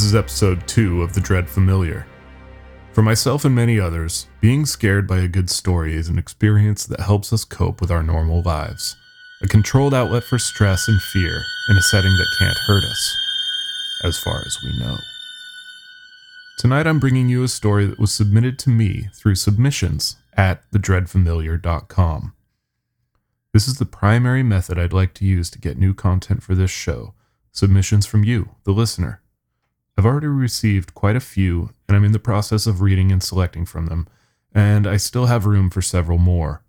This is episode 2 of The Dread Familiar. For myself and many others, being scared by a good story is an experience that helps us cope with our normal lives, a controlled outlet for stress and fear in a setting that can't hurt us, as far as we know. Tonight I'm bringing you a story that was submitted to me through submissions at thedreadfamiliar.com. This is the primary method I'd like to use to get new content for this show submissions from you, the listener. I've already received quite a few, and I'm in the process of reading and selecting from them, and I still have room for several more.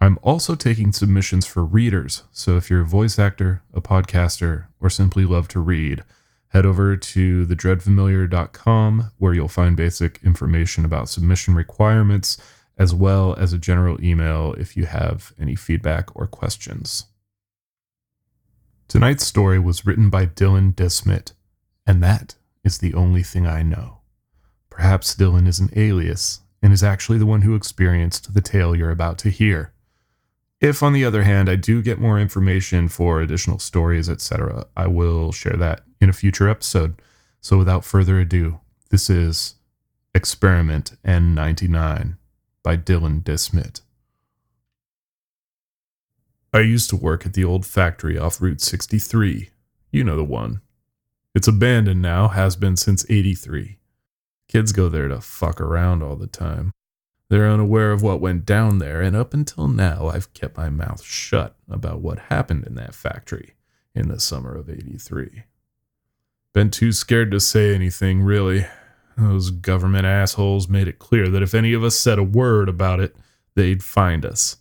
I'm also taking submissions for readers, so if you're a voice actor, a podcaster, or simply love to read, head over to thedreadfamiliar.com where you'll find basic information about submission requirements as well as a general email if you have any feedback or questions. Tonight's story was written by Dylan DeSmit, and that is the only thing I know. Perhaps Dylan is an alias and is actually the one who experienced the tale you're about to hear. If, on the other hand, I do get more information for additional stories, etc., I will share that in a future episode. So, without further ado, this is Experiment N99 by Dylan DeSmit. I used to work at the old factory off Route 63. You know the one. It's abandoned now, has been since 83. Kids go there to fuck around all the time. They're unaware of what went down there, and up until now, I've kept my mouth shut about what happened in that factory in the summer of 83. Been too scared to say anything, really. Those government assholes made it clear that if any of us said a word about it, they'd find us.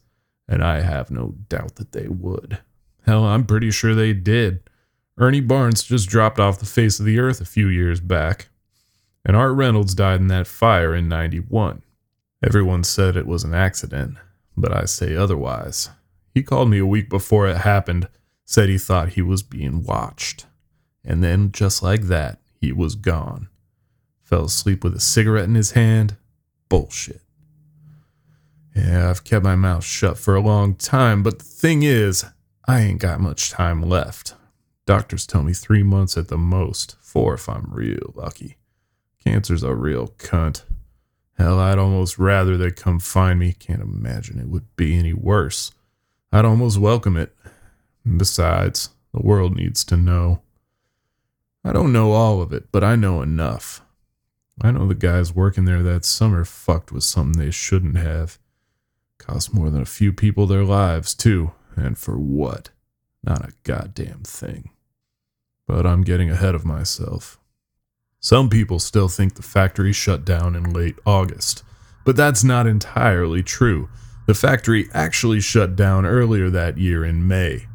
And I have no doubt that they would. Hell, I'm pretty sure they did. Ernie Barnes just dropped off the face of the earth a few years back. And Art Reynolds died in that fire in 91. Everyone said it was an accident, but I say otherwise. He called me a week before it happened, said he thought he was being watched. And then, just like that, he was gone. Fell asleep with a cigarette in his hand. Bullshit. Yeah, I've kept my mouth shut for a long time, but the thing is, I ain't got much time left. Doctors tell me three months at the most, four if I'm real lucky. Cancer's a real cunt. Hell, I'd almost rather they come find me. Can't imagine it would be any worse. I'd almost welcome it. And Besides, the world needs to know. I don't know all of it, but I know enough. I know the guys working there that summer fucked with something they shouldn't have. Cost more than a few people their lives, too. And for what? Not a goddamn thing. But I'm getting ahead of myself. Some people still think the factory shut down in late August, but that's not entirely true. The factory actually shut down earlier that year in May.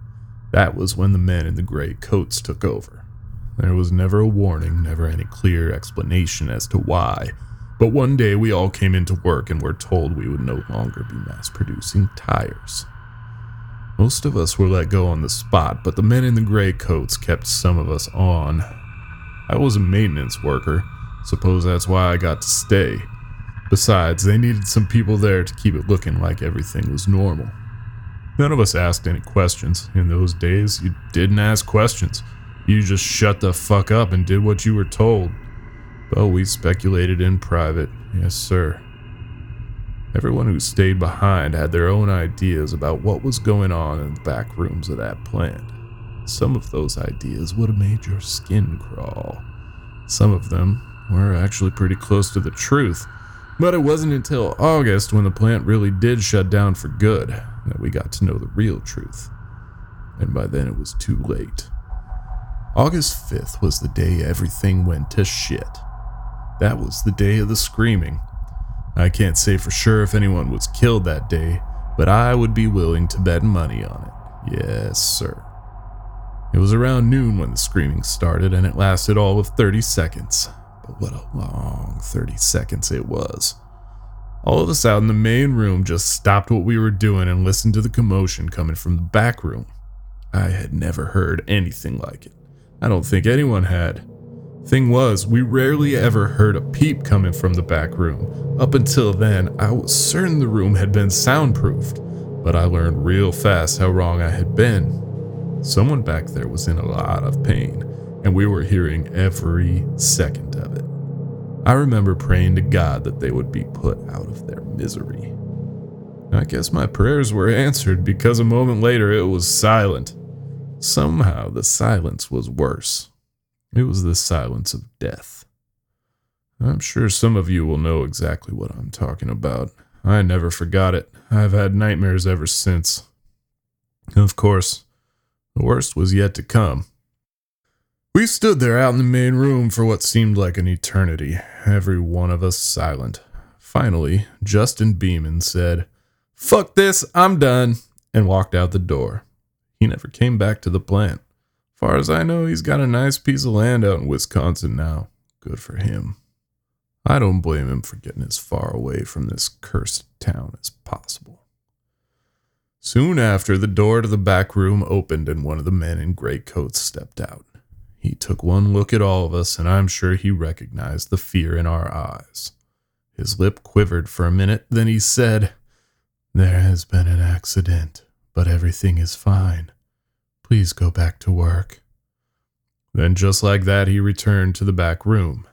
That was when the men in the gray coats took over. There was never a warning, never any clear explanation as to why. But one day we all came into work and were told we would no longer be mass producing tires. Most of us were let go on the spot, but the men in the gray coats kept some of us on. I was a maintenance worker. Suppose that's why I got to stay. Besides, they needed some people there to keep it looking like everything was normal. None of us asked any questions. In those days, you didn't ask questions. You just shut the fuck up and did what you were told. But we speculated in private, yes, sir. Everyone who stayed behind had their own ideas about what was going on in the back rooms of that plant. Some of those ideas would have made your skin crawl. Some of them were actually pretty close to the truth. But it wasn't until August, when the plant really did shut down for good, that we got to know the real truth. And by then it was too late. August 5th was the day everything went to shit. That was the day of the screaming. I can't say for sure if anyone was killed that day, but I would be willing to bet money on it. Yes, sir. It was around noon when the screaming started, and it lasted all of 30 seconds. But what a long 30 seconds it was. All of us out in the main room just stopped what we were doing and listened to the commotion coming from the back room. I had never heard anything like it. I don't think anyone had. Thing was, we rarely ever heard a peep coming from the back room. Up until then, I was certain the room had been soundproofed, but I learned real fast how wrong I had been. Someone back there was in a lot of pain, and we were hearing every second of it. I remember praying to God that they would be put out of their misery. I guess my prayers were answered because a moment later it was silent. Somehow the silence was worse. It was the silence of death. I'm sure some of you will know exactly what I'm talking about. I never forgot it. I've had nightmares ever since. Of course, the worst was yet to come. We stood there out in the main room for what seemed like an eternity, every one of us silent. Finally, Justin Beeman said, Fuck this, I'm done, and walked out the door. He never came back to the plant. Far as I know, he's got a nice piece of land out in Wisconsin now. Good for him. I don't blame him for getting as far away from this cursed town as possible. Soon after, the door to the back room opened and one of the men in gray coats stepped out. He took one look at all of us, and I'm sure he recognized the fear in our eyes. His lip quivered for a minute, then he said, There has been an accident, but everything is fine. Please go back to work. Then, just like that, he returned to the back room.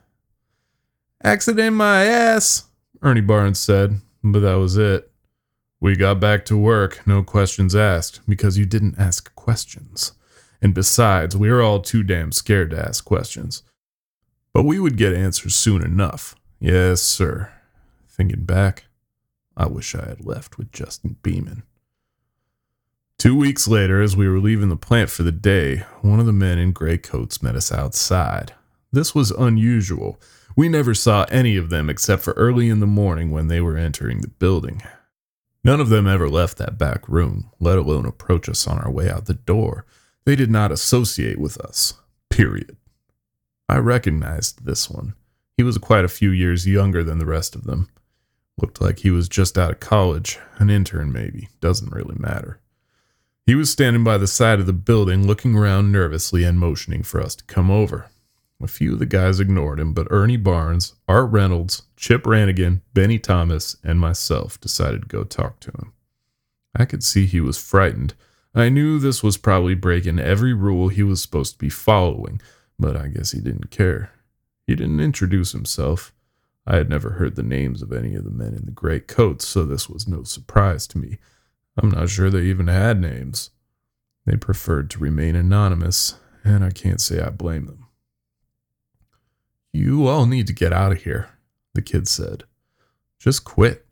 Accident my ass, Ernie Barnes said, but that was it. We got back to work, no questions asked, because you didn't ask questions. And besides, we were all too damn scared to ask questions. But we would get answers soon enough. Yes, sir. Thinking back, I wish I had left with Justin Beeman. Two weeks later, as we were leaving the plant for the day, one of the men in gray coats met us outside. This was unusual. We never saw any of them except for early in the morning when they were entering the building. None of them ever left that back room, let alone approach us on our way out the door. They did not associate with us. Period. I recognized this one. He was quite a few years younger than the rest of them. Looked like he was just out of college, an intern maybe, doesn't really matter. He was standing by the side of the building, looking around nervously and motioning for us to come over. A few of the guys ignored him, but Ernie Barnes, Art Reynolds, Chip Rannigan, Benny Thomas, and myself decided to go talk to him. I could see he was frightened, I knew this was probably breaking every rule he was supposed to be following, but I guess he didn't care. He didn't introduce himself. I had never heard the names of any of the men in the gray coats, so this was no surprise to me. I'm not sure they even had names. They preferred to remain anonymous, and I can't say I blame them. You all need to get out of here, the kid said. Just quit.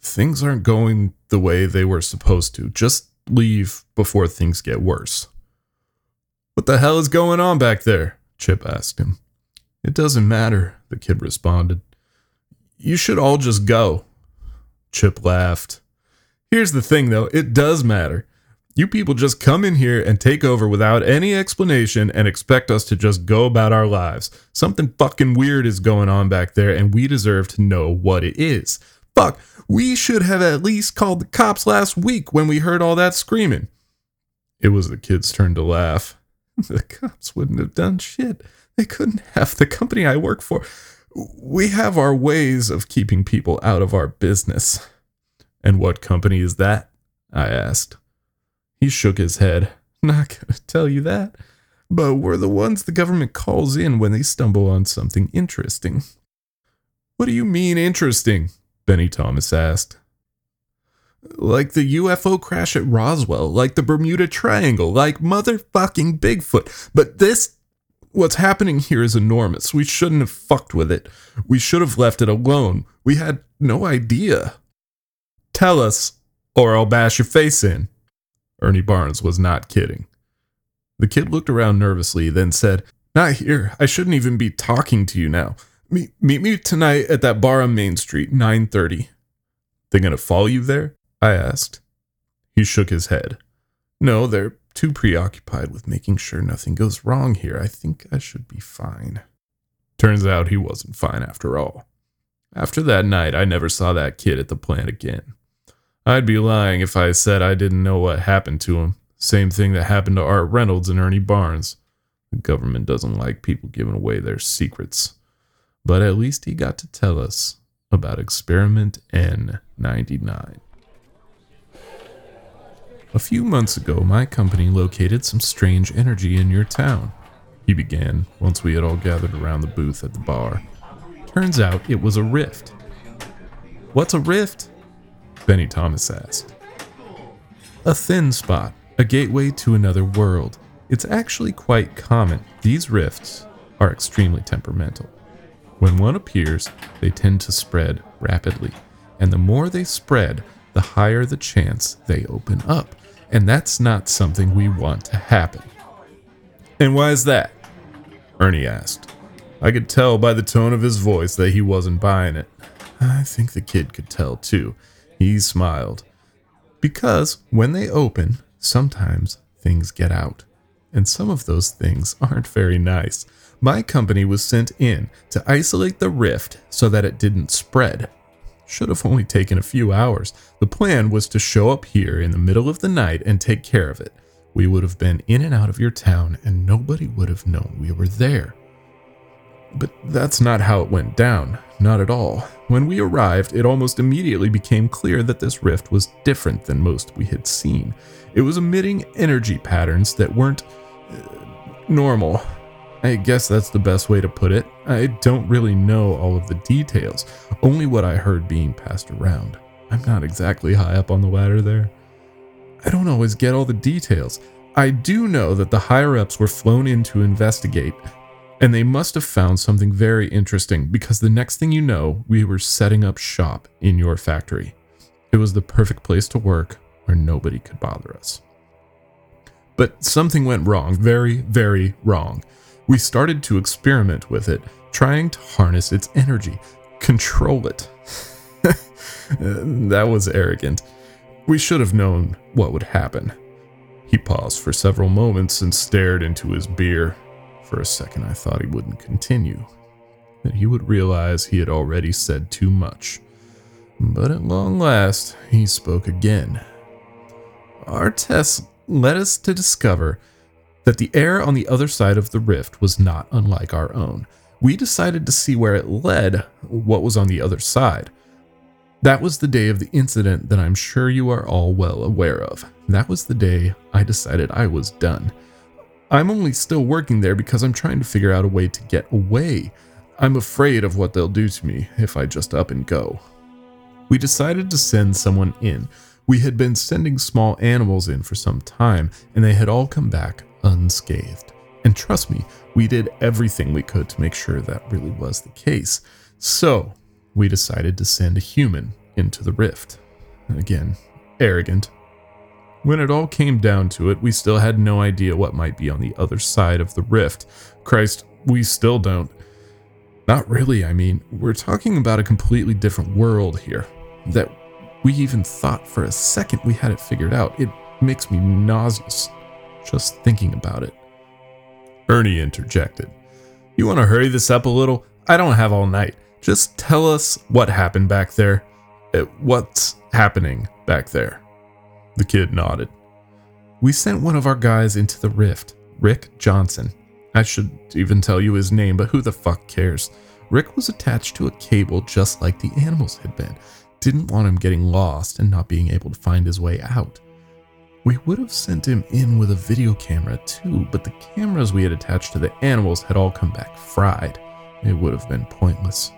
Things aren't going the way they were supposed to. Just leave before things get worse. What the hell is going on back there? Chip asked him. It doesn't matter, the kid responded. You should all just go. Chip laughed. Here's the thing, though it does matter. You people just come in here and take over without any explanation and expect us to just go about our lives. Something fucking weird is going on back there, and we deserve to know what it is. Fuck, we should have at least called the cops last week when we heard all that screaming. It was the kid's turn to laugh. The cops wouldn't have done shit. They couldn't have. The company I work for, we have our ways of keeping people out of our business. And what company is that? I asked. He shook his head. Not gonna tell you that, but we're the ones the government calls in when they stumble on something interesting. What do you mean interesting? Benny Thomas asked. Like the UFO crash at Roswell, like the Bermuda Triangle, like motherfucking Bigfoot. But this, what's happening here is enormous. We shouldn't have fucked with it. We should have left it alone. We had no idea. Tell us, or I'll bash your face in. Ernie Barnes was not kidding. The kid looked around nervously, then said, Not here. I shouldn't even be talking to you now. Meet, me tonight at that bar on Main Street, 9:30. They gonna follow you there? I asked. He shook his head. No, they're too preoccupied with making sure nothing goes wrong here. I think I should be fine. Turns out he wasn't fine after all. After that night, I never saw that kid at the plant again. I'd be lying if I said I didn't know what happened to him. Same thing that happened to Art Reynolds and Ernie Barnes. The government doesn't like people giving away their secrets but at least he got to tell us about Experiment N99. A few months ago, my company located some strange energy in your town. he began once we had all gathered around the booth at the bar. Turns out it was a rift. What's a rift? Benny Thomas asked. A thin spot, a gateway to another world. It's actually quite common. These rifts are extremely temperamental. When one appears, they tend to spread rapidly, and the more they spread, the higher the chance they open up. And that's not something we want to happen. And why is that? Ernie asked. I could tell by the tone of his voice that he wasn't buying it. I think the kid could tell too. He smiled. Because when they open, sometimes things get out. And some of those things aren't very nice. My company was sent in to isolate the rift so that it didn't spread. Should have only taken a few hours. The plan was to show up here in the middle of the night and take care of it. We would have been in and out of your town, and nobody would have known we were there. But that's not how it went down. Not at all. When we arrived, it almost immediately became clear that this rift was different than most we had seen. It was emitting energy patterns that weren't uh, normal. I guess that's the best way to put it. I don't really know all of the details, only what I heard being passed around. I'm not exactly high up on the ladder there. I don't always get all the details. I do know that the higher ups were flown in to investigate, and they must have found something very interesting because the next thing you know, we were setting up shop in your factory. It was the perfect place to work where nobody could bother us. But something went wrong, very, very wrong. We started to experiment with it, trying to harness its energy, control it. that was arrogant. We should have known what would happen. He paused for several moments and stared into his beer. For a second, I thought he wouldn't continue, that he would realize he had already said too much. But at long last, he spoke again. Our tests led us to discover that the air on the other side of the rift was not unlike our own. We decided to see where it led, what was on the other side. That was the day of the incident that I'm sure you are all well aware of. That was the day I decided I was done. I'm only still working there because I'm trying to figure out a way to get away. I'm afraid of what they'll do to me if I just up and go. We decided to send someone in. We had been sending small animals in for some time, and they had all come back unscathed. And trust me, we did everything we could to make sure that really was the case. So, we decided to send a human into the rift. Again, arrogant. When it all came down to it, we still had no idea what might be on the other side of the rift. Christ, we still don't. Not really, I mean, we're talking about a completely different world here. That we even thought for a second we had it figured out. It makes me nauseous just thinking about it. Ernie interjected. You want to hurry this up a little? I don't have all night. Just tell us what happened back there. Uh, what's happening back there? The kid nodded. We sent one of our guys into the rift, Rick Johnson. I should even tell you his name, but who the fuck cares? Rick was attached to a cable just like the animals had been. Didn't want him getting lost and not being able to find his way out. We would have sent him in with a video camera too, but the cameras we had attached to the animals had all come back fried. It would have been pointless.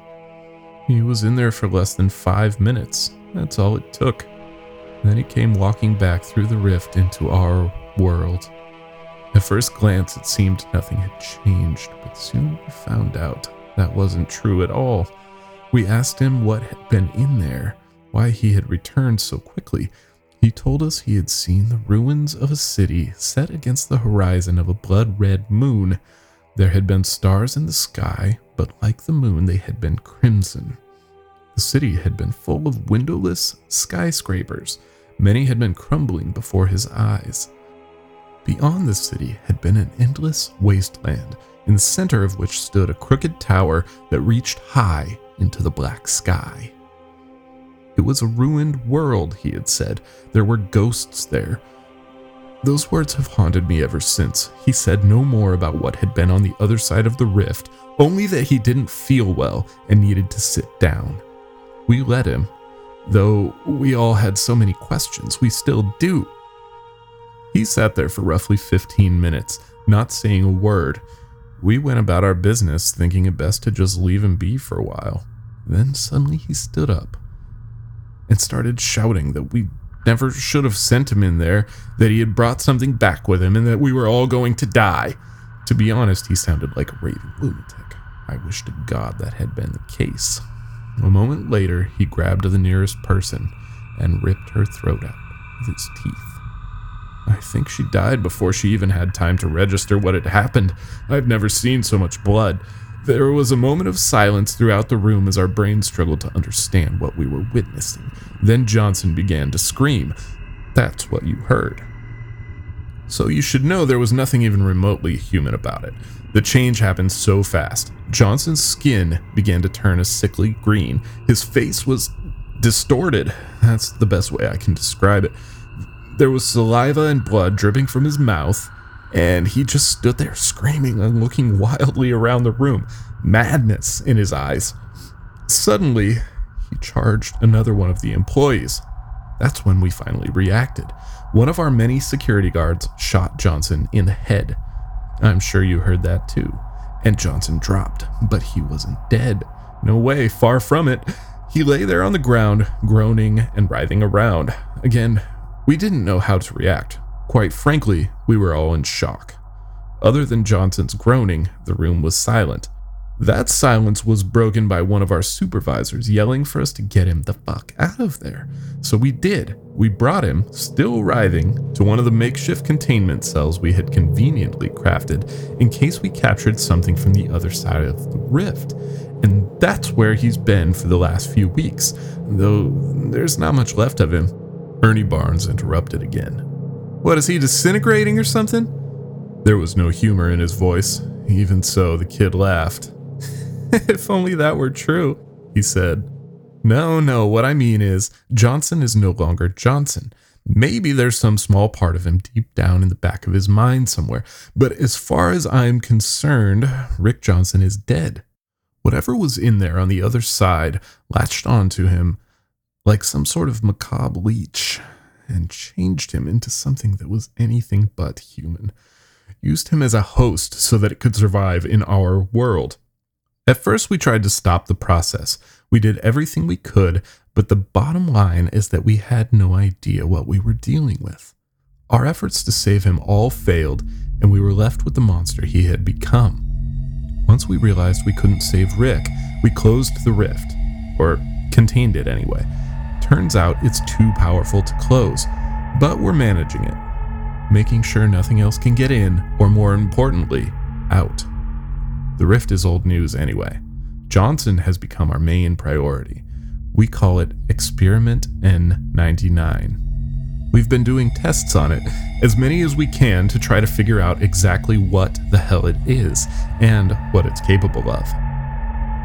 He was in there for less than five minutes. That's all it took. Then he came walking back through the rift into our world. At first glance, it seemed nothing had changed, but soon we found out that wasn't true at all. We asked him what had been in there, why he had returned so quickly. He told us he had seen the ruins of a city set against the horizon of a blood red moon. There had been stars in the sky, but like the moon, they had been crimson. The city had been full of windowless skyscrapers. Many had been crumbling before his eyes. Beyond the city had been an endless wasteland, in the center of which stood a crooked tower that reached high into the black sky. It was a ruined world, he had said. There were ghosts there, those words have haunted me ever since. He said no more about what had been on the other side of the rift, only that he didn't feel well and needed to sit down. We let him. Though we all had so many questions, we still do. He sat there for roughly 15 minutes, not saying a word. We went about our business thinking it best to just leave him be for a while. Then suddenly he stood up and started shouting that we never should have sent him in there, that he had brought something back with him, and that we were all going to die. To be honest, he sounded like a raving lunatic. I wish to God that had been the case. A moment later, he grabbed the nearest person and ripped her throat out with his teeth. I think she died before she even had time to register what had happened. I've never seen so much blood. There was a moment of silence throughout the room as our brains struggled to understand what we were witnessing. Then Johnson began to scream. That's what you heard. So you should know there was nothing even remotely human about it. The change happened so fast. Johnson's skin began to turn a sickly green. His face was distorted. That's the best way I can describe it. There was saliva and blood dripping from his mouth, and he just stood there screaming and looking wildly around the room, madness in his eyes. Suddenly, he charged another one of the employees. That's when we finally reacted. One of our many security guards shot Johnson in the head. I'm sure you heard that too. And Johnson dropped, but he wasn't dead. No way, far from it. He lay there on the ground, groaning and writhing around. Again, we didn't know how to react. Quite frankly, we were all in shock. Other than Johnson's groaning, the room was silent. That silence was broken by one of our supervisors yelling for us to get him the fuck out of there. So we did. We brought him, still writhing, to one of the makeshift containment cells we had conveniently crafted in case we captured something from the other side of the rift. And that's where he's been for the last few weeks, though there's not much left of him. Ernie Barnes interrupted again. What is he disintegrating or something? There was no humor in his voice. Even so, the kid laughed. if only that were true, he said. No, no, what I mean is, Johnson is no longer Johnson. Maybe there's some small part of him deep down in the back of his mind somewhere, but as far as I'm concerned, Rick Johnson is dead. Whatever was in there on the other side latched onto him like some sort of macabre leech and changed him into something that was anything but human. Used him as a host so that it could survive in our world. At first, we tried to stop the process. We did everything we could, but the bottom line is that we had no idea what we were dealing with. Our efforts to save him all failed, and we were left with the monster he had become. Once we realized we couldn't save Rick, we closed the rift, or contained it anyway. Turns out it's too powerful to close, but we're managing it, making sure nothing else can get in, or more importantly, out. The rift is old news anyway. Johnson has become our main priority. We call it Experiment N99. We've been doing tests on it, as many as we can, to try to figure out exactly what the hell it is and what it's capable of.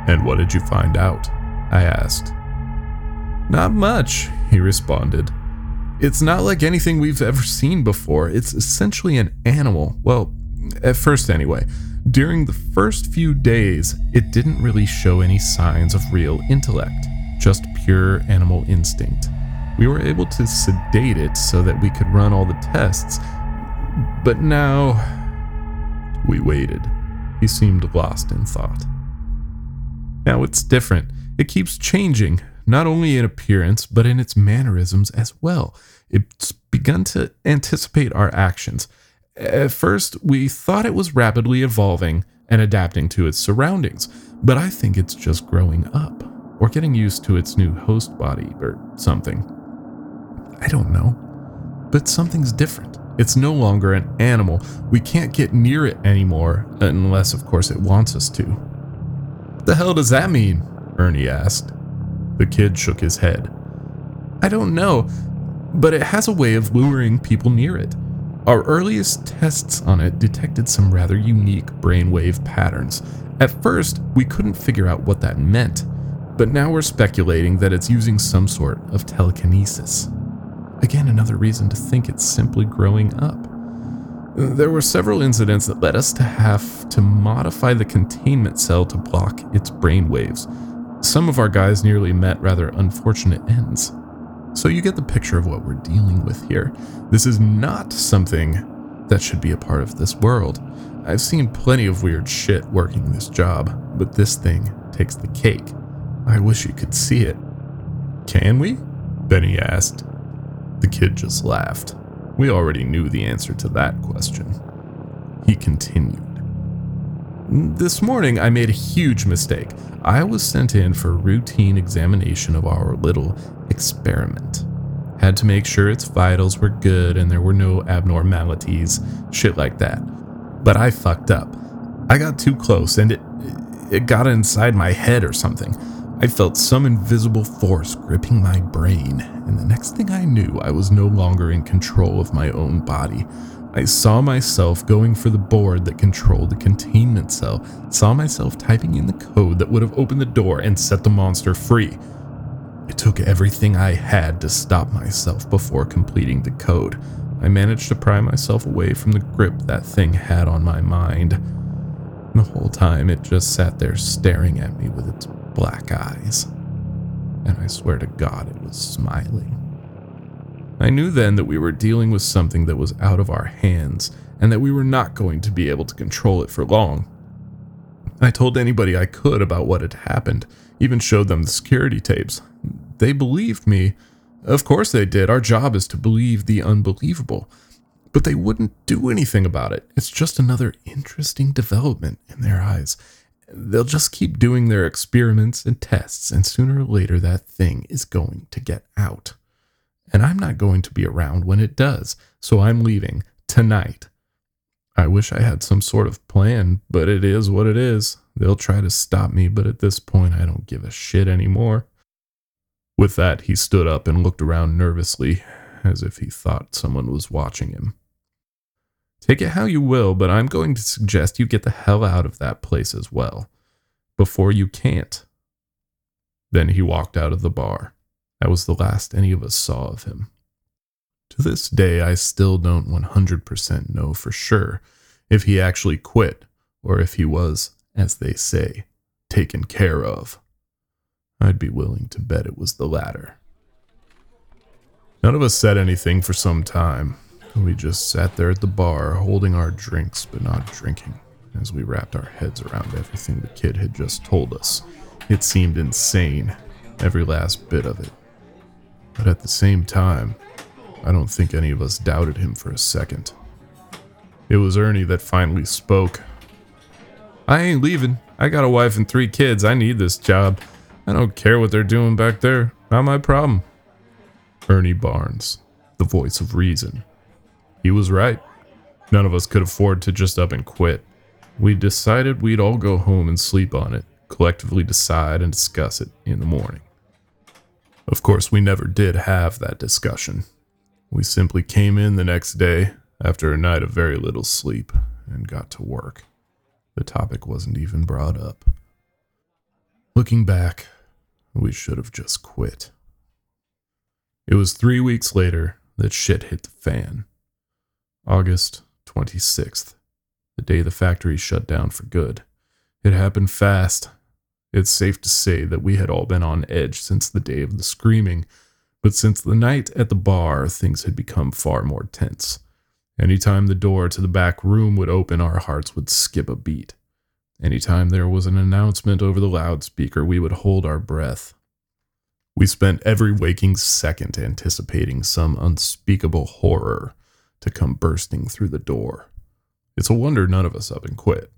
And what did you find out? I asked. Not much, he responded. It's not like anything we've ever seen before. It's essentially an animal. Well, at first, anyway. During the first few days, it didn't really show any signs of real intellect, just pure animal instinct. We were able to sedate it so that we could run all the tests, but now. We waited. He seemed lost in thought. Now it's different. It keeps changing, not only in appearance, but in its mannerisms as well. It's begun to anticipate our actions. At first, we thought it was rapidly evolving and adapting to its surroundings, but I think it's just growing up or getting used to its new host body or something. I don't know. But something's different. It's no longer an animal. We can't get near it anymore, unless, of course, it wants us to. What the hell does that mean? Ernie asked. The kid shook his head. I don't know, but it has a way of luring people near it. Our earliest tests on it detected some rather unique brainwave patterns. At first, we couldn't figure out what that meant, but now we're speculating that it's using some sort of telekinesis. Again, another reason to think it's simply growing up. There were several incidents that led us to have to modify the containment cell to block its brainwaves, some of our guys nearly met rather unfortunate ends. So you get the picture of what we're dealing with here. This is not something That should be a part of this world. I've seen plenty of weird shit working this job, but this thing takes the cake. I wish you could see it. Can we? Benny asked. The kid just laughed. We already knew the answer to that question. He continued. This morning, I made a huge mistake. I was sent in for a routine examination of our little experiment. Had to make sure its vitals were good and there were no abnormalities, shit like that. But I fucked up. I got too close and it it got inside my head or something. I felt some invisible force gripping my brain, and the next thing I knew, I was no longer in control of my own body. I saw myself going for the board that controlled the containment cell, saw myself typing in the code that would have opened the door and set the monster free. It took everything I had to stop myself before completing the code. I managed to pry myself away from the grip that thing had on my mind. The whole time it just sat there staring at me with its black eyes. And I swear to God it was smiling. I knew then that we were dealing with something that was out of our hands and that we were not going to be able to control it for long. I told anybody I could about what had happened, even showed them the security tapes. They believed me. Of course they did. Our job is to believe the unbelievable. But they wouldn't do anything about it. It's just another interesting development in their eyes. They'll just keep doing their experiments and tests, and sooner or later that thing is going to get out and I'm not going to be around when it does, so I'm leaving tonight. I wish I had some sort of plan, but it is what it is. They'll try to stop me, but at this point, I don't give a shit anymore. With that, he stood up and looked around nervously, as if he thought someone was watching him. Take it how you will, but I'm going to suggest you get the hell out of that place as well. Before you can't. Then he walked out of the bar. That was the last any of us saw of him. To this day, I still don't 100% know for sure if he actually quit or if he was, as they say, taken care of. I'd be willing to bet it was the latter. None of us said anything for some time. We just sat there at the bar, holding our drinks but not drinking, as we wrapped our heads around everything the kid had just told us. It seemed insane, every last bit of it. But at the same time, I don't think any of us doubted him for a second. It was Ernie that finally spoke. I ain't leaving. I got a wife and three kids. I need this job. I don't care what they're doing back there. Not my problem. Ernie Barnes, the voice of reason. He was right. None of us could afford to just up and quit. We decided we'd all go home and sleep on it, collectively decide and discuss it in the morning. Of course, we never did have that discussion. We simply came in the next day after a night of very little sleep and got to work. The topic wasn't even brought up. Looking back, we should have just quit. It was three weeks later that shit hit the fan. August 26th, the day the factory shut down for good. It happened fast, it's safe to say that we had all been on edge since the day of the screaming, but since the night at the bar, things had become far more tense. Anytime the door to the back room would open, our hearts would skip a beat. Anytime there was an announcement over the loudspeaker, we would hold our breath. We spent every waking second anticipating some unspeakable horror to come bursting through the door. It's a wonder none of us up and quit.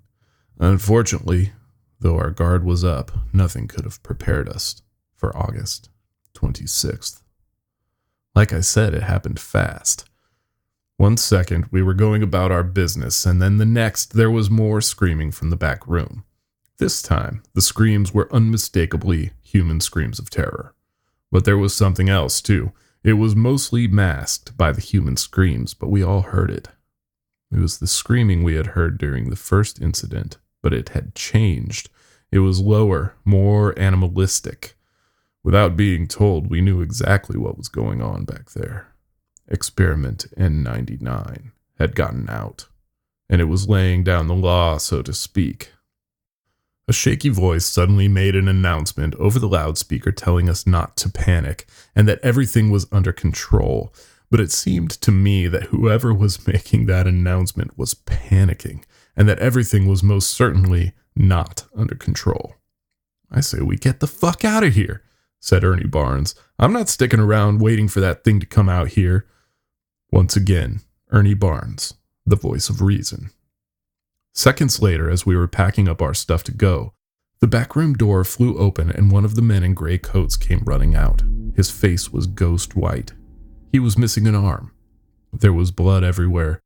Unfortunately, Though our guard was up, nothing could have prepared us for August 26th. Like I said, it happened fast. One second, we were going about our business, and then the next, there was more screaming from the back room. This time, the screams were unmistakably human screams of terror. But there was something else, too. It was mostly masked by the human screams, but we all heard it. It was the screaming we had heard during the first incident but it had changed. It was lower, more animalistic. Without being told, we knew exactly what was going on back there. Experiment N99 had gotten out, and it was laying down the law, so to speak. A shaky voice suddenly made an announcement over the loudspeaker telling us not to panic and that everything was under control. but it seemed to me that whoever was making that announcement was panicking and that everything was most certainly not under control. I say we get the fuck out of here, said Ernie Barnes. I'm not sticking around waiting for that thing to come out here. Once again, Ernie Barnes, the voice of reason. Seconds later, as we were packing up our stuff to go, the back room door flew open and one of the men in gray coats came running out. His face was ghost white. He was missing an arm. There was blood everywhere.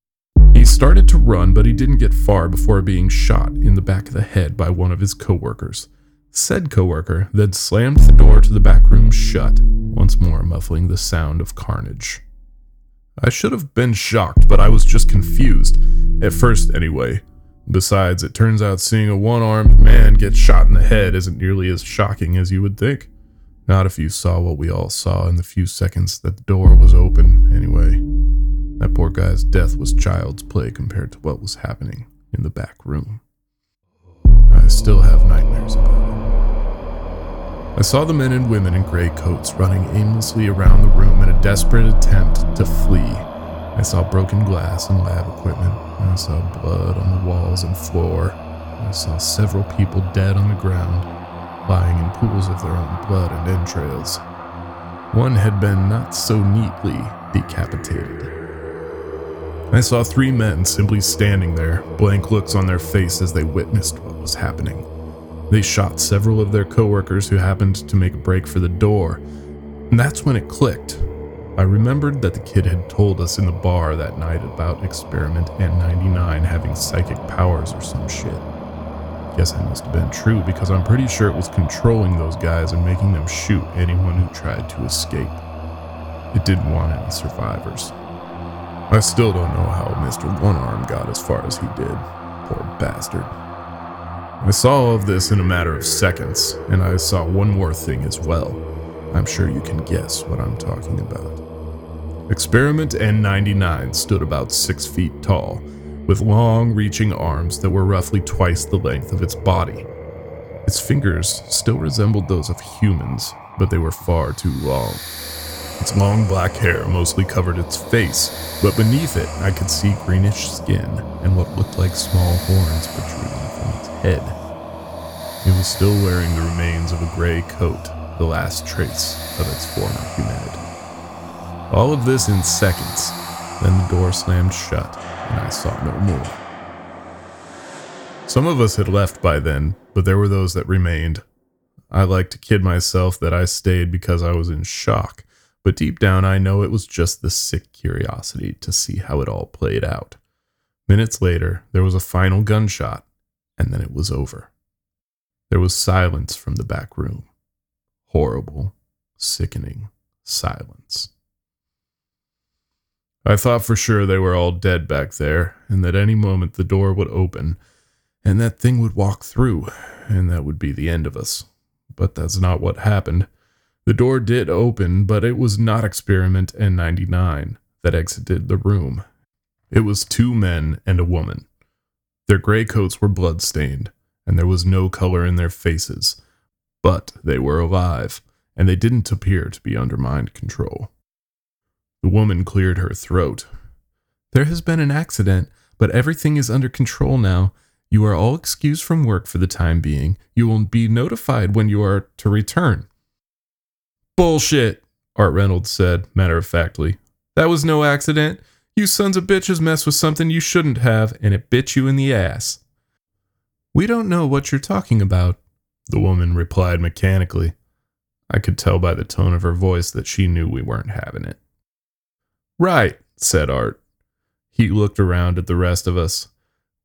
He started to run, but he didn't get far before being shot in the back of the head by one of his coworkers. Said coworker then slammed the door to the back room shut, once more muffling the sound of carnage. I should have been shocked, but I was just confused. At first, anyway. Besides, it turns out seeing a one armed man get shot in the head isn't nearly as shocking as you would think. Not if you saw what we all saw in the few seconds that the door was open, anyway. That poor guy's death was child's play compared to what was happening in the back room. I still have nightmares about it. I saw the men and women in gray coats running aimlessly around the room in a desperate attempt to flee. I saw broken glass and lab equipment. I saw blood on the walls and floor. I saw several people dead on the ground, lying in pools of their own blood and entrails. One had been not so neatly decapitated. I saw three men simply standing there, blank looks on their face as they witnessed what was happening. They shot several of their coworkers who happened to make a break for the door, and that's when it clicked. I remembered that the kid had told us in the bar that night about Experiment N99 having psychic powers or some shit. Guess I must have been true because I'm pretty sure it was controlling those guys and making them shoot anyone who tried to escape. It didn't want any survivors. I still don't know how Mr. One Arm got as far as he did. Poor bastard. I saw all of this in a matter of seconds, and I saw one more thing as well. I'm sure you can guess what I'm talking about. Experiment N99 stood about six feet tall, with long reaching arms that were roughly twice the length of its body. Its fingers still resembled those of humans, but they were far too long. Its long black hair mostly covered its face, but beneath it I could see greenish skin and what looked like small horns protruding head. It was still wearing the remains of a gray coat, the last trace of its former humanity. All of this in seconds, then the door slammed shut and I saw no more. Some of us had left by then, but there were those that remained. I like to kid myself that I stayed because I was in shock but deep down I know it was just the sick curiosity to see how it all played out. Minutes later, there was a final gunshot, and then it was over. There was silence from the back room. Horrible, sickening silence. I thought for sure they were all dead back there, and that any moment the door would open, and that thing would walk through, and that would be the end of us. But that's not what happened. The door did open, but it was not Experiment N99 that exited the room. It was two men and a woman. Their gray coats were blood-stained, and there was no color in their faces, but they were alive, and they didn't appear to be under mind control. The woman cleared her throat. There has been an accident, but everything is under control now. You are all excused from work for the time being. You will be notified when you are to return. Bullshit, Art Reynolds said, matter of factly. That was no accident. You sons of bitches messed with something you shouldn't have, and it bit you in the ass. We don't know what you're talking about, the woman replied mechanically. I could tell by the tone of her voice that she knew we weren't having it. Right, said Art. He looked around at the rest of us.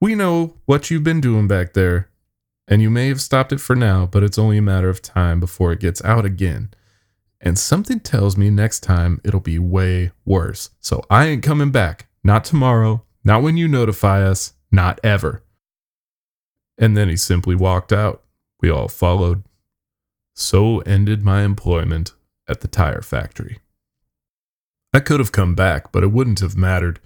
We know what you've been doing back there, and you may have stopped it for now, but it's only a matter of time before it gets out again. And something tells me next time it'll be way worse. So I ain't coming back. Not tomorrow. Not when you notify us. Not ever. And then he simply walked out. We all followed. So ended my employment at the tire factory. I could have come back, but it wouldn't have mattered.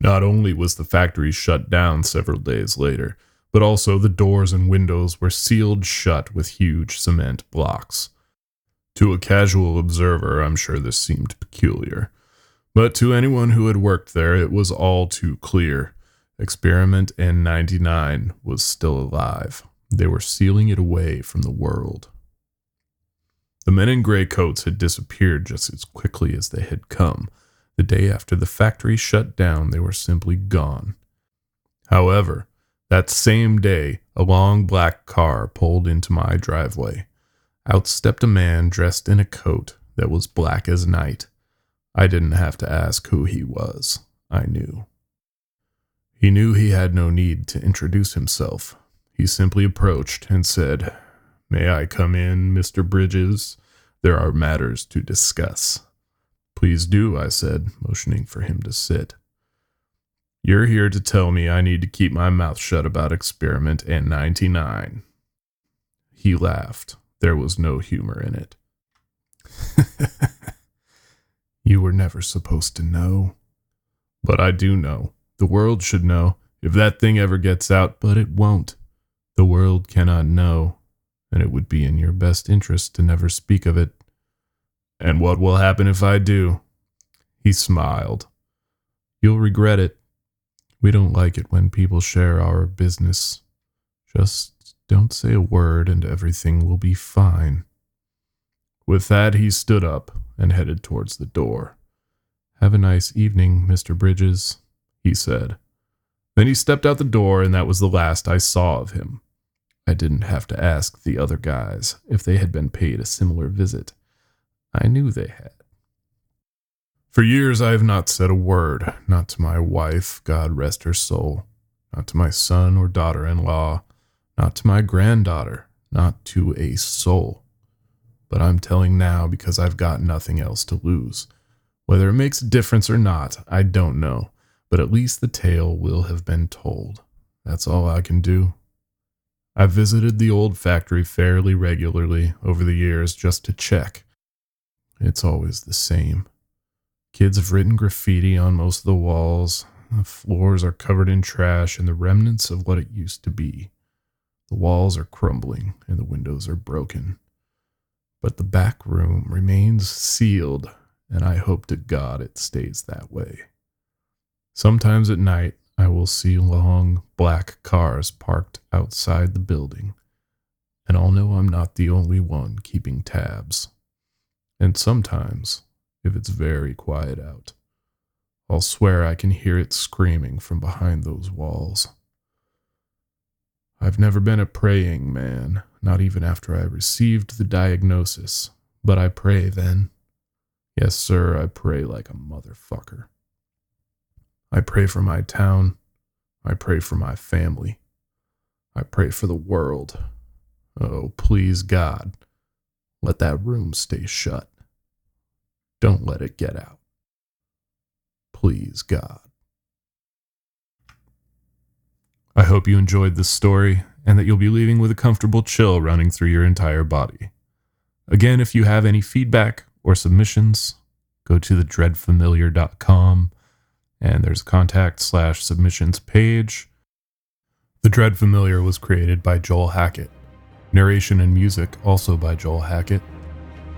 Not only was the factory shut down several days later, but also the doors and windows were sealed shut with huge cement blocks. To a casual observer, I'm sure this seemed peculiar, But to anyone who had worked there, it was all too clear. Experiment N99 was still alive. They were sealing it away from the world. The men in gray coats had disappeared just as quickly as they had come. The day after the factory shut down, they were simply gone. However, that same day, a long black car pulled into my driveway. Out stepped a man dressed in a coat that was black as night. I didn't have to ask who he was. I knew. He knew he had no need to introduce himself. He simply approached and said, May I come in, Mr. Bridges? There are matters to discuss. Please do, I said, motioning for him to sit. You're here to tell me I need to keep my mouth shut about experiment N99. He laughed. There was no humor in it. you were never supposed to know. But I do know. The world should know if that thing ever gets out, but it won't. The world cannot know, and it would be in your best interest to never speak of it. And what will happen if I do? He smiled. You'll regret it. We don't like it when people share our business. Just don't say a word and everything will be fine. With that, he stood up and headed towards the door. Have a nice evening, Mr. Bridges, he said. Then he stepped out the door, and that was the last I saw of him. I didn't have to ask the other guys if they had been paid a similar visit. I knew they had. For years I have not said a word, not to my wife, God rest her soul, not to my son or daughter in law, not to my granddaughter, not to a soul. But I'm telling now because I've got nothing else to lose. Whether it makes a difference or not, I don't know, but at least the tale will have been told. That's all I can do. I've visited the old factory fairly regularly over the years just to check. It's always the same. Kids have written graffiti on most of the walls. The floors are covered in trash and the remnants of what it used to be. The walls are crumbling and the windows are broken. But the back room remains sealed, and I hope to God it stays that way. Sometimes at night, I will see long black cars parked outside the building, and I'll know I'm not the only one keeping tabs. And sometimes if it's very quiet out. I'll swear I can hear it screaming from behind those walls. I've never been a praying man, not even after I received the diagnosis, but I pray then. Yes, sir, I pray like a motherfucker. I pray for my town. I pray for my family. I pray for the world. Oh, please, God, let that room stay shut. Don't let it get out. Please, God. I hope you enjoyed this story and that you'll be leaving with a comfortable chill running through your entire body. Again, if you have any feedback or submissions, go to thedreadfamiliar.com and there's a contact slash submissions page. The Dread Familiar was created by Joel Hackett. Narration and music also by Joel Hackett.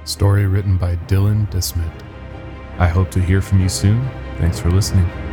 Story written by Dylan DeSmit. I hope to hear from you soon. Thanks for listening.